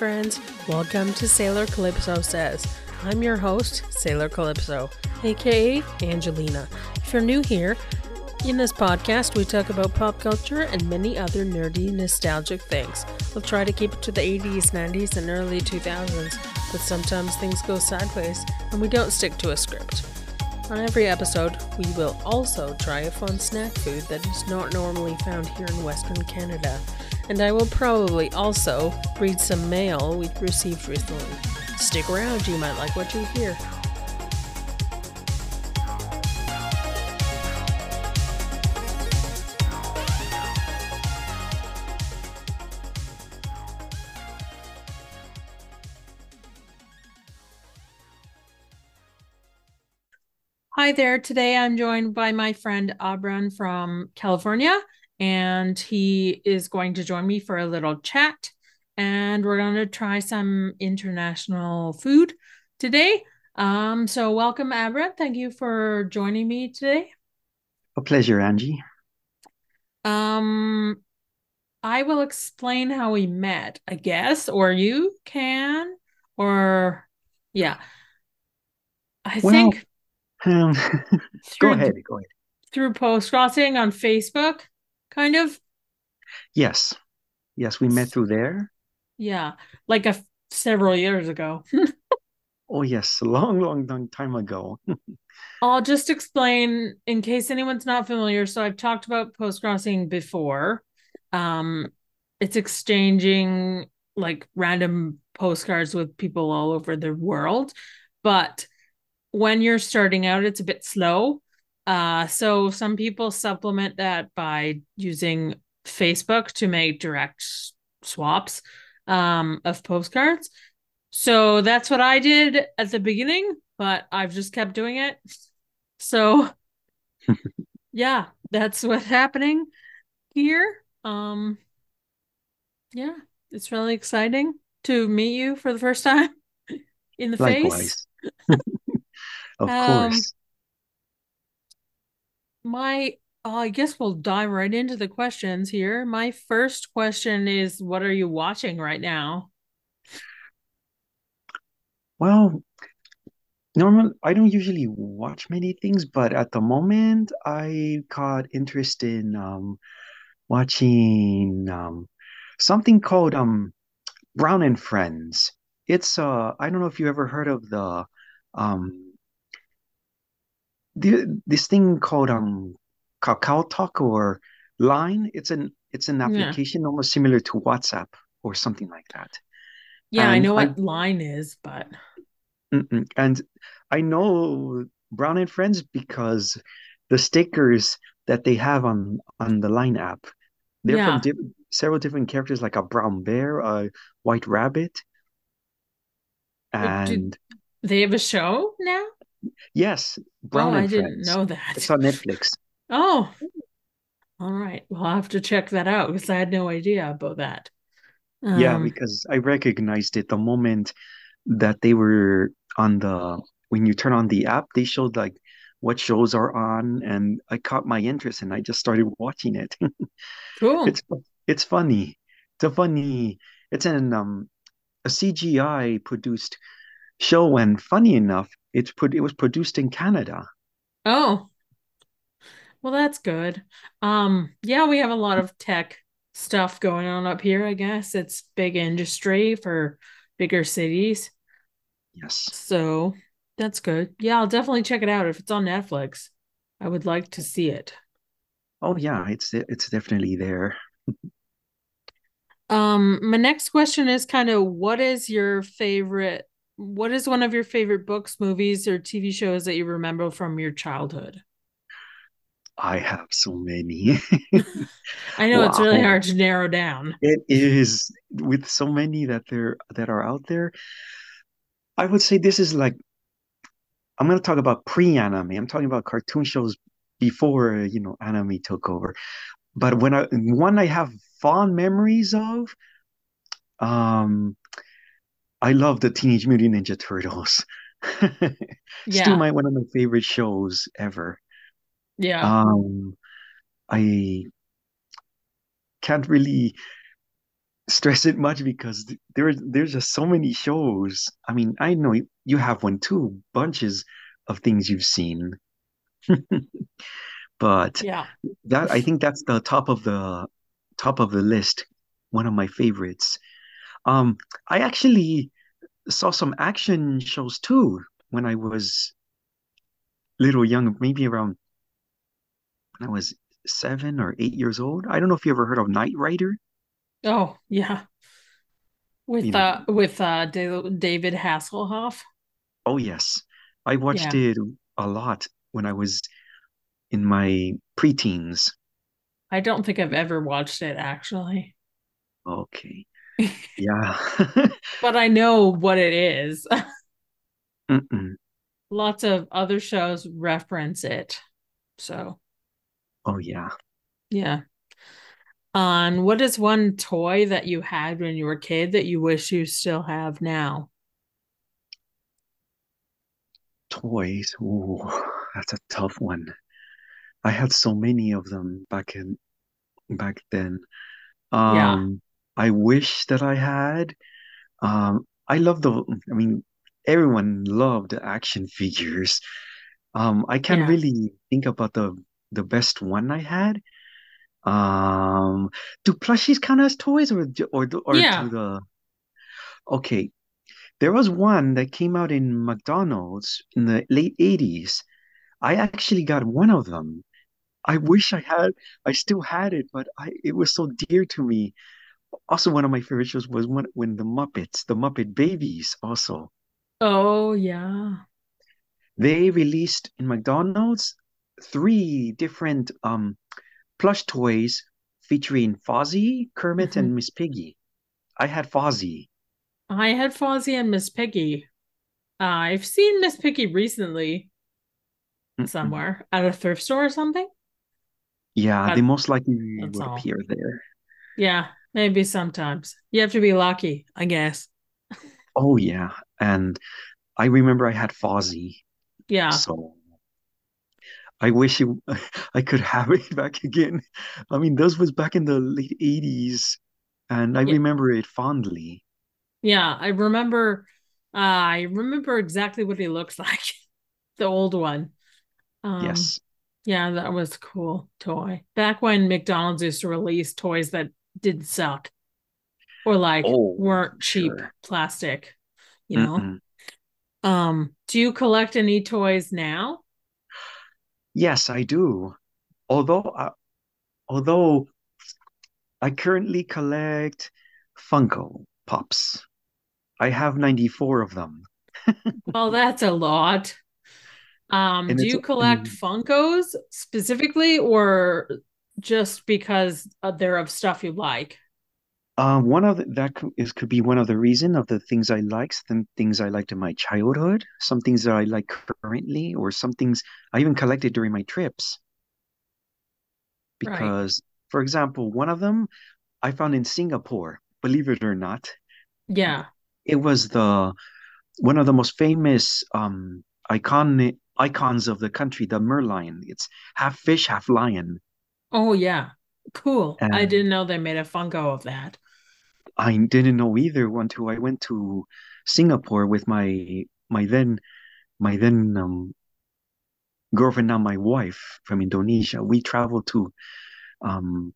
Friends. Welcome to Sailor Calypso Says. I'm your host, Sailor Calypso, aka Angelina. If you're new here, in this podcast, we talk about pop culture and many other nerdy, nostalgic things. We'll try to keep it to the 80s, 90s, and early 2000s, but sometimes things go sideways and we don't stick to a script. On every episode, we will also try a fun snack food that is not normally found here in Western Canada. And I will probably also read some mail we've received recently. Stick around, you might like what you hear. Hi there. Today I'm joined by my friend Abran from California, and he is going to join me for a little chat. And we're going to try some international food today. Um, so welcome, Abra. Thank you for joining me today. A pleasure, Angie. Um, I will explain how we met, I guess, or you can, or yeah. I well, think um, go ahead. Go ahead. Through post crossing on Facebook, kind of. Yes, yes, we met through there. Yeah, like a several years ago. oh yes, a long, long, long time ago. I'll just explain in case anyone's not familiar. So I've talked about post crossing before. Um, it's exchanging like random postcards with people all over the world, but when you're starting out, it's a bit slow. Uh, so some people supplement that by using Facebook to make direct swaps um, of postcards. So that's what I did at the beginning, but I've just kept doing it. So yeah, that's what's happening here. Um yeah, it's really exciting to meet you for the first time in the Likewise. face. Of um, course. My, uh, I guess we'll dive right into the questions here. My first question is What are you watching right now? Well, normal I don't usually watch many things, but at the moment I caught interest in um watching um something called um Brown and Friends. It's uh I don't know if you ever heard of the um the, this thing called um Kakao Talk or Line. It's an it's an application yeah. almost similar to WhatsApp or something like that. Yeah, and I know what I, Line is, but and I know Brown and Friends because the stickers that they have on on the Line app, they're yeah. from di- several different characters, like a brown bear, a white rabbit, and they have a show now. Yes, Brown oh, I Friends. didn't know that. It's on Netflix. Oh, all right. Well, I'll have to check that out because I had no idea about that. Um, yeah, because I recognized it the moment that they were on the when you turn on the app, they showed like what shows are on, and I caught my interest, and I just started watching it. cool. It's it's funny. It's a funny. It's an um a CGI produced show, and funny enough, it's put it was produced in Canada. Oh. Well, that's good. Um yeah, we have a lot of tech stuff going on up here, I guess. It's big industry for bigger cities. Yes. So, that's good. Yeah, I'll definitely check it out if it's on Netflix. I would like to see it. Oh yeah, it's it's definitely there. um my next question is kind of what is your favorite what is one of your favorite books, movies, or TV shows that you remember from your childhood? I have so many. I know wow. it's really hard to narrow down. It is with so many that there that are out there. I would say this is like I'm going to talk about pre-anime. I'm talking about cartoon shows before you know anime took over. But when I one I have fond memories of, um, I love the Teenage Mutant Ninja Turtles. yeah. Still my one of my favorite shows ever. Yeah. Um I can't really stress it much because there there's just so many shows. I mean, I know you, you have one too, bunches of things you've seen. but Yeah. that I think that's the top of the top of the list. One of my favorites. Um, I actually saw some action shows too when I was little young, maybe around when I was seven or eight years old. I don't know if you ever heard of Knight Rider. Oh, yeah. You With know, uh with uh Da- David Hasselhoff. oh yes, I watched Yeah. it a lot when I was in my preteens. I don't think I've ever watched it actually. Okay, yeah. But I know what it is. Lots of other shows reference it. So, Oh yeah. yeah. On what is one toy that you had when you were a kid that you wish you still have now? Toys. Ooh, that's a tough one. I had so many of them back in back then. Yeah. Um, I wish that I had. Um, I love the, I mean, everyone loved the action figures. Um, I can't Yeah. really think about the the best one I had. Um, do plushies count as toys or or or to the okay? There was one that came out in McDonald's in the late 80s. I actually got one of them. I wish I had, I still had it, but I it was so dear to me. Also, one of my favorite shows was one when the Muppets, the Muppet Babies, also. Oh, yeah. They released in McDonald's three different um plush toys featuring Fozzie, Kermit, Mhm. and Miss Piggy. I had Fozzie. I had Fozzie and Miss Piggy. Uh, I've seen Miss Piggy recently Mm-mm. somewhere at a thrift store or something. Yeah, they most likely all. appear there. Yeah, maybe sometimes. You have to be lucky, I guess. Oh yeah, and I remember I had Fozzie, Yeah. so I wish it, I could have it back again. I mean, those was back in the late 80s, and I Yeah. remember it fondly. Yeah, I remember uh, I remember exactly what he looks like. The old one. Um, Yes. yeah, that was a cool toy. Back when McDonald's used to release toys that did suck or like Oh, weren't cheap sure. plastic, you know. Mm-mm. Um, do you collect any toys now? Yes, I do. Although, uh, although I currently collect Funko Pops. I have 94 of them. Well, that's a lot. Um, And do you collect and Funkos specifically or just because uh, they're of stuff you like? uh, one of the, that could, be one of the reason of the things I like, some things I liked in my childhood, some things that I like currently, or some things I even collected during my trips. Right. Because, for example, one of them I found in Singapore, believe it or not. Yeah. It was the one of the most famous um icon icons of the country, the merlion. It's half fish, half lion. Oh, yeah. Cool. I didn't know they made a Funko of that. I didn't know either until I went to Singapore with my my then my then um girlfriend, now my wife from Indonesia. We traveled to um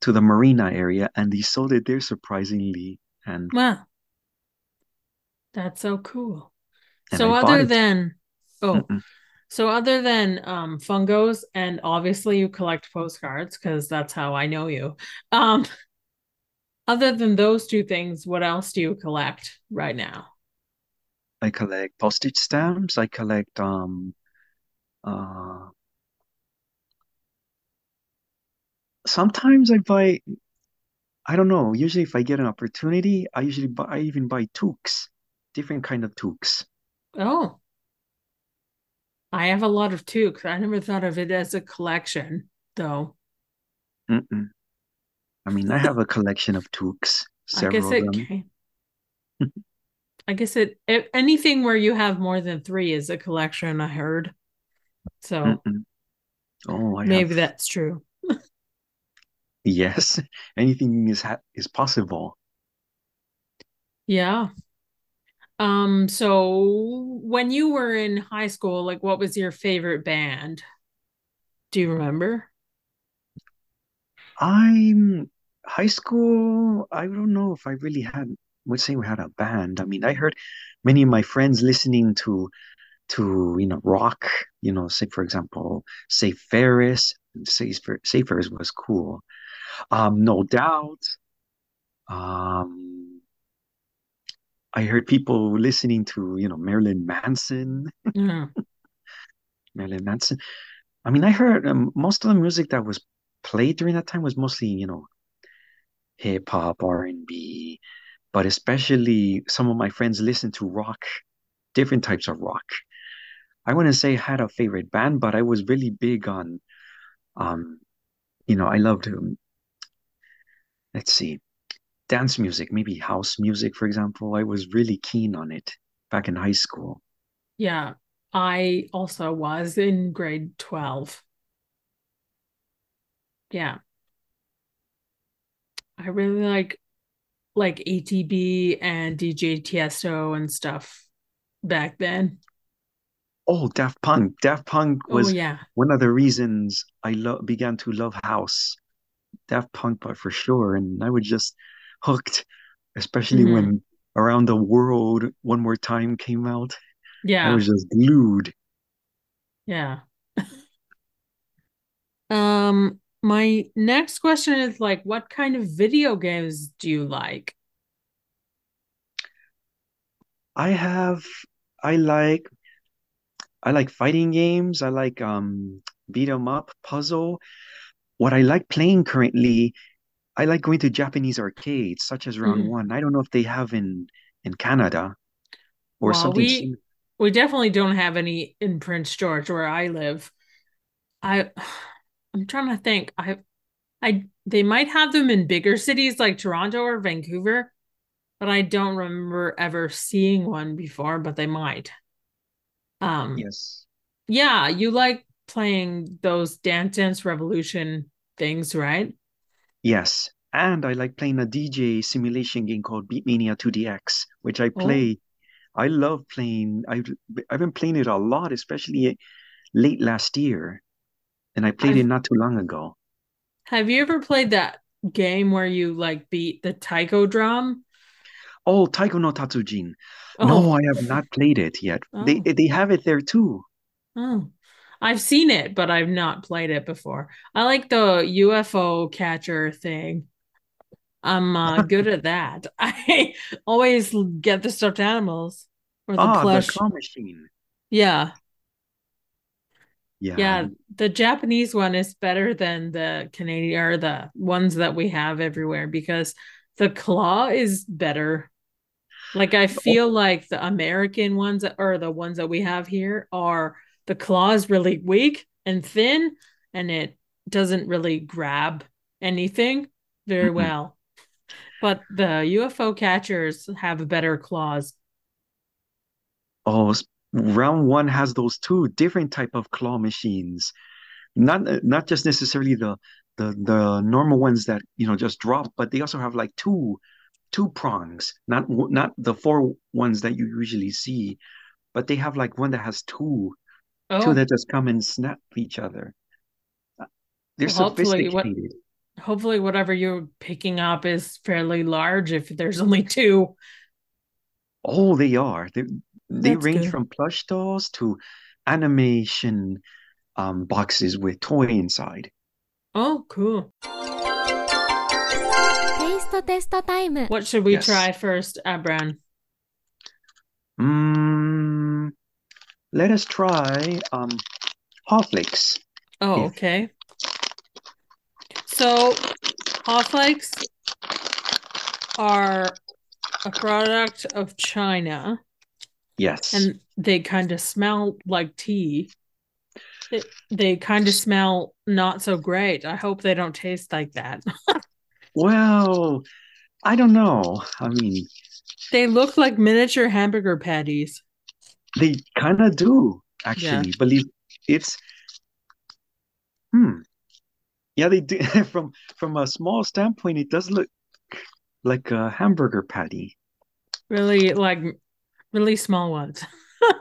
to the marina area and they sold it there surprisingly. And Well, that's so cool. and So other than oh, Mm-mm. So other than um Funkos and obviously you collect postcards because that's how I know you. Um, other than those two things, what else do you collect right now? I collect postage stamps. I collect um uh sometimes I buy I don't know, usually if I get an opportunity, I usually buy I even buy toques, different kind of toques. Oh, I have a lot of toques. I never thought of it as a collection, though. Mm-mm. I mean, I have a collection of toques, I guess several of it them. can. I guess it, it anything where you have more than three is a collection, I heard. So Mm-mm. Oh, I have maybe that's true. Yes, anything is ha is possible. Yeah. Um, so when you were in high school, like what was your favorite band? Do you remember? I'm high school. I don't know if I really had would say we had a band. I mean, I heard many of my friends listening to to you know rock. You know, say for example, say Ferris. Say say Ferris was cool. Um, no doubt. Um, I heard people listening to you know Marilyn Manson. Mm. Marilyn Manson. I mean, I heard um, most of the music that was played during that time was mostly you know hip hop, R and B, but especially some of my friends listened to rock, different types of rock. I wouldn't say I had a favorite band, but I was really big on, um, you know, I loved, um, let's see, dance music, maybe house music, for example. I was really keen on it back in high school. Yeah, I also was in grade 12. Yeah. I really like like ATB and DJ Tiesto and stuff back then. Oh, Daft Punk. Daft Punk Oh was yeah. one of the reasons I lo began to love house. Daft Punk, but for sure. And I would just hooked, especially hmm when Around the World One More Time came out. Yeah. I was just glued. Yeah. Um, my next question is like, what kind of video games do you like? I have, I like, I like fighting games. I like um beat 'em up, puzzle. What I like playing currently, I like going to Japanese arcades, such as Round Mm. One. I don't know if they have in in Canada or Well, something we similar. we definitely don't have any in Prince George where I live. I I'm trying to think. I I they might have them in bigger cities like Toronto or Vancouver, but I don't remember ever seeing one before, but they might. Um, Yes. yeah, you like playing those Dance Dance Revolution things, right? Yes. And I like playing a DJ simulation game called Beatmania 2DX, which I Oh, play. I love playing. I've I've been playing it a lot, especially late last year, and I played it I've not too long ago. have you ever played that game where you like beat the taiko drum? Oh, Taiko no Tatsujin. No, Oh, I have not played it yet. They oh, they have it there too. oh. I've seen it, but I've not played it before. I like the UFO catcher thing. I'm uh, good at that. I always get the stuffed animals or the the plush. claw machine. Yeah. Yeah. Yeah. The Japanese one is better than the Canadian or the ones that we have everywhere because the claw is better. Like I Oh, feel like the American ones or the ones that we have here are the claw is really weak and thin and it doesn't really grab anything very well. But the UFO catchers have better claws. Oh, round one has those two different type of claw machines. Not not just necessarily the the the normal ones that you know just drop, but they also have like two two prongs. Not not the four ones that you usually see, but they have like one that has two oh. that just come and snap each other they're well, sophisticated hopefully what, hopefully whatever you're picking up is fairly large if there's only two Oh, they are. They're, they they range good. from plush dolls to animation um, boxes with toy inside. Oh, cool. Taste test time. What should we yes. try first, uh, Abran? Hmm let us try um Haw Flakes. Oh, okay. So, Haw Flakes are a product of China yes. and they kind of smell like tea. They, they kind of smell not so great. I hope they don't taste like that. Well, I don't know. I mean, They look like miniature hamburger patties. They kind of do Yeah. actually. Believe it's hmm. Yeah, they do. From from a small standpoint, it does look like a hamburger patty. Really, like really small ones.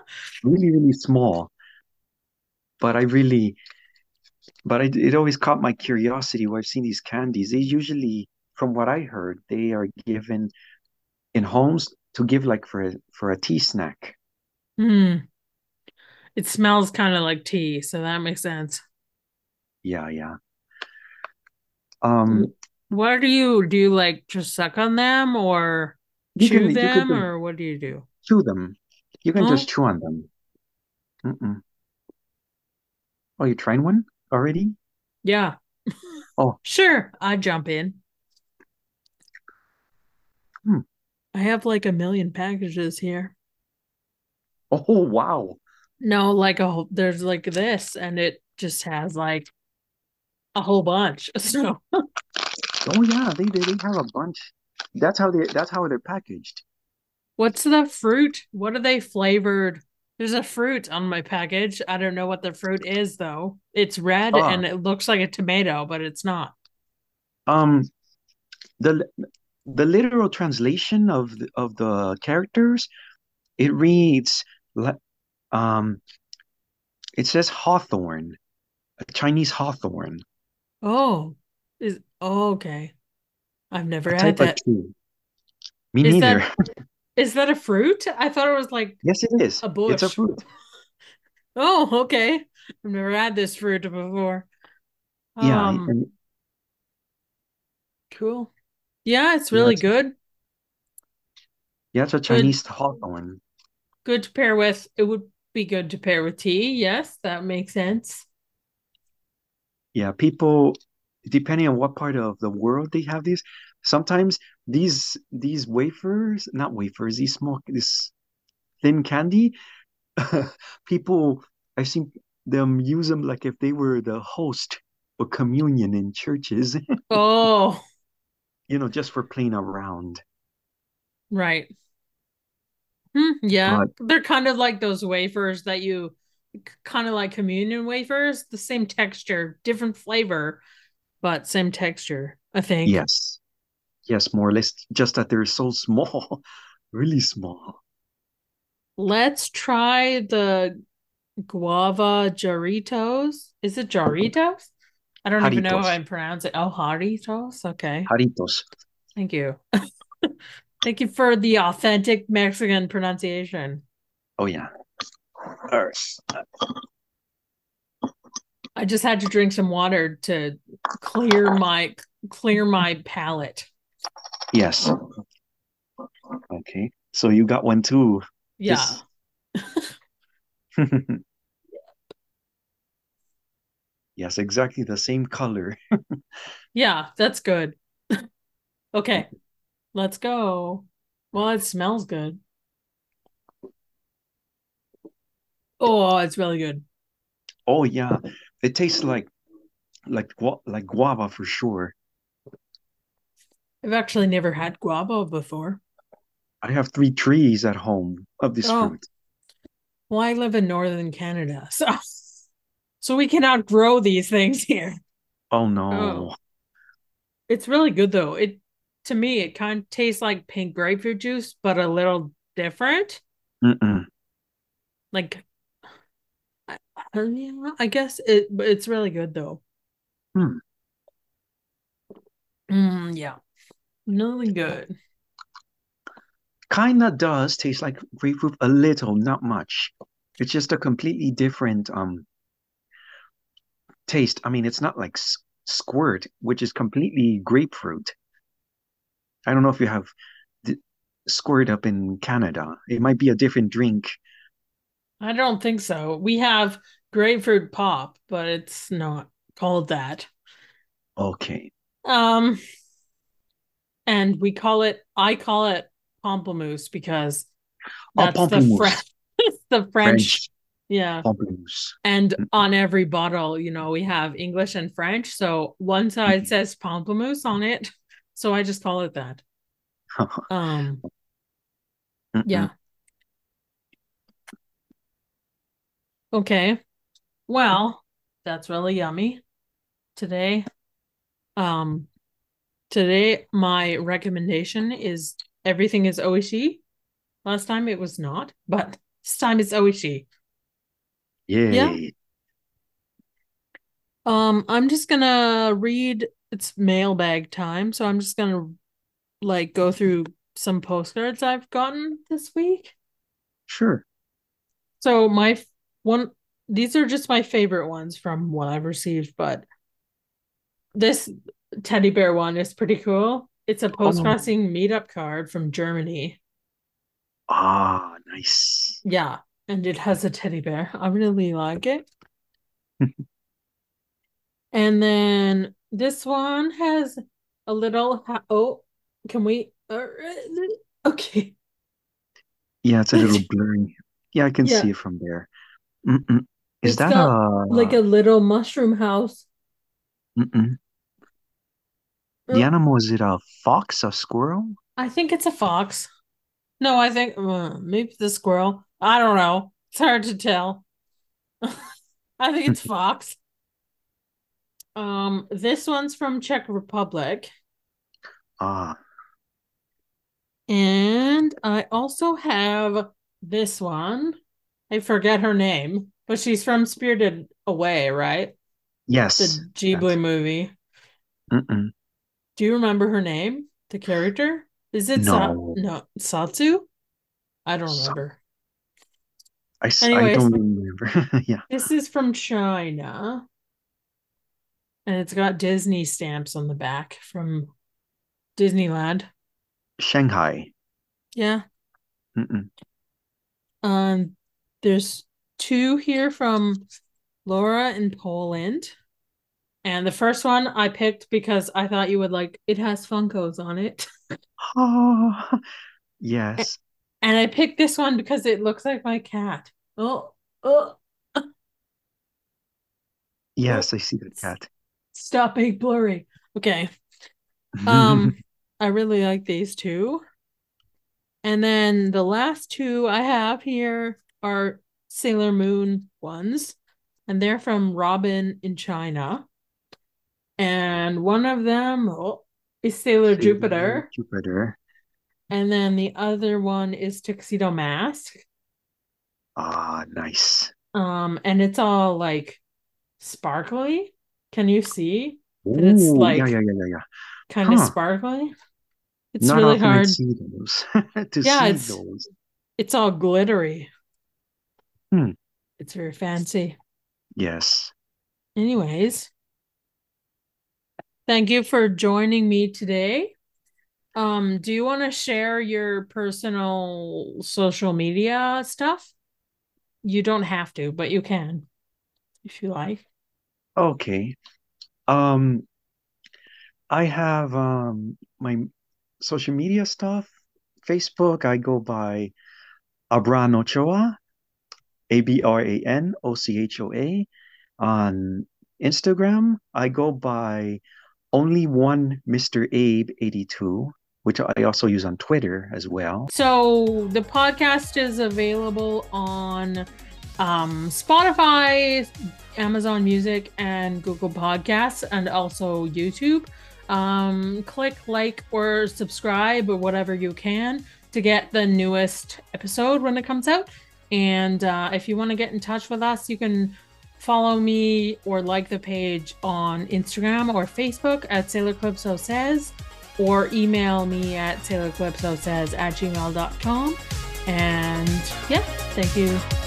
Really, really small. But I really, but I, it always caught my curiosity where I've seen these candies. They usually, from what I heard, they are given in homes to give like for a, for a tea snack. Hmm. It smells kind of like tea, so that makes sense. Yeah, yeah. Um, What do you do? You like just suck on them or chew can them, or what do you do? chew them. You can Oh, just chew on them. Mm-mm. Oh, you tried one already? yeah. Oh, Sure, I jump in. hmm. I have like a million packages here. Oh, wow. No, like a there's like this, and it just has like a whole bunch. So, Oh, yeah. They they, they have a bunch. That's how they that's how they're packaged. what's the fruit? What are they flavored? There's a fruit on my package. I don't know what the fruit is though. It's red Ah, and it looks like a tomato, but it's not. um, the the literal translation of the, of the characters, it reads um, it says hawthorn, a Chinese hawthorn, Oh, is oh, okay. I've never a had that. Me Is neither. that is that a fruit? I thought it was like Yes, it is. a bush. It's a fruit. Oh, okay. I've never had this fruit before. Yeah, Um, and cool. Yeah, it's yeah, really it's good. yeah, it's a Chinese hawthorn. Good to pair with. It would be good to pair with tea. Yes, that makes sense. Yeah, people, depending on what part of the world they have these, sometimes these these wafers, not wafers, these small this thin candy, people I've seen them use them like if they were the host for communion in churches, Oh, you know, just for playing around. right. Hmm, yeah, But they're kind of like those wafers that you kind of like communion wafers, the same texture, different flavor, but same texture, I think. yes, yes, more or less, just that they're so small, really small. Let's try the guava Jarritos. Is it Jarritos? I don't even know how I pronounce it. Oh, Jarritos. Okay. Jarritos. Thank you. Thank you for the authentic Mexican pronunciation. Oh yeah. I just had to drink some water to clear my clear my palate. Yes. Okay. So you got one too. Yeah. This. Yes, exactly the same color. Yeah, that's good. Okay, let's go. Well, it smells good. Oh, it's really good. Oh yeah, it tastes like like gua like guava for sure. I've actually never had guava before. I have three trees at home of this Oh, fruit. well, I live in northern Canada, so so we cannot grow these things here. Oh Oh, no. it's really good though. It to me, it kind of tastes like pink grapefruit juice, but a little different. Mm-mm. Like, I, I guess it, it's really good though. Hmm. Mm, yeah, really good. Kinda does taste like grapefruit a little, not much. It's just a completely different um taste. I mean, it's not like squirt, which is completely grapefruit. I don't know if you have the squirt up in Canada. It might be a different drink. I don't think so. We have grapefruit pop, but it's not called that. Okay. Um, and we call it, I call it pamplemousse because Oh, that's the French, the French, French yeah. pamplemousse. And on every bottle, you know, we have English and French. So one side mm, says pamplemousse on it. So I just call it that. Um, Mm-mm. yeah. Okay. Well, that's really yummy today. Um, today my recommendation is everything is Oishi. Last time it was not, but this time it's Oishi. Yay. Yeah. Um, I'm just gonna read. It's mailbag time, so I'm just gonna like go through some postcards I've gotten this week. Sure. So my f- one, these are just my favorite ones from what I've received, but this teddy bear one is pretty cool. It's a post crossing meetup card from Germany. Ah, nice. Yeah, and it has a teddy bear. I really like it. and then this one has a little. Oh, can we? Uh, okay. Yeah, it's a little blurry. Yeah, I can Yeah. see it from there. Mm-mm. Is It's that a Like a little mushroom house. Mm-mm. The animal is it a fox, a squirrel? I think it's a fox. No, I think uh, maybe the squirrel. I don't know. It's hard to tell. I think it's fox. Um, this one's from Czech Republic, Ah, and I also have this one. I forget her name, but she's from Spirited Away, right? yes. The Ghibli movie. Mm-mm. Do you remember her name? The character? Is it Sa- No. no Satsu? I don't remember. I, s- I Anyways. don't remember. Yeah. This is from China. And it's got Disney stamps on the back from Disneyland. Shanghai. Yeah. Mm-mm. Um there's two here from Laura in Poland. And the first one I picked because I thought you would like it has Funkos on it. Oh, yes. And I picked this one because it looks like my cat. Oh, oh, Yes, I see the cat. Stop being blurry. Okay. Um, I really like these two. And then the last two I have here are Sailor Moon ones, and they're from Robin in China. And one of them oh, is Sailor Jupiter, Jupiter. and then the other one is Tuxedo Mask. Ah, nice. Um, and it's all like sparkly. Can you see? But it's Ooh, like- yeah, yeah, yeah, yeah, yeah. Kind of Huh. sparkly. It's Not really hard. see those. To Yeah, see it's- those. It's all glittery. Hmm. It's very fancy. Yes. Anyways, thank you for joining me today. Um, do you want to share your personal social media stuff? You don't have to, but you can if you like. Okay. Um, I have um my social media stuff. Facebook, I go by Abran Ochoa, A-B-R-A-N-O-C-H-O-A. On Instagram, I go by only one Mr. Abe 82, which I also use on Twitter as well. So the podcast is available on um, Spotify, Amazon Music, and Google Podcasts, and also YouTube. Um, click like or subscribe or whatever you can to get the newest episode when it comes out. And uh, if you want to get in touch with us, you can follow me or like the page on Instagram or Facebook at Sailor Calypso Says or email me at sailorcalypsosays at gmail.com. And yeah, thank you.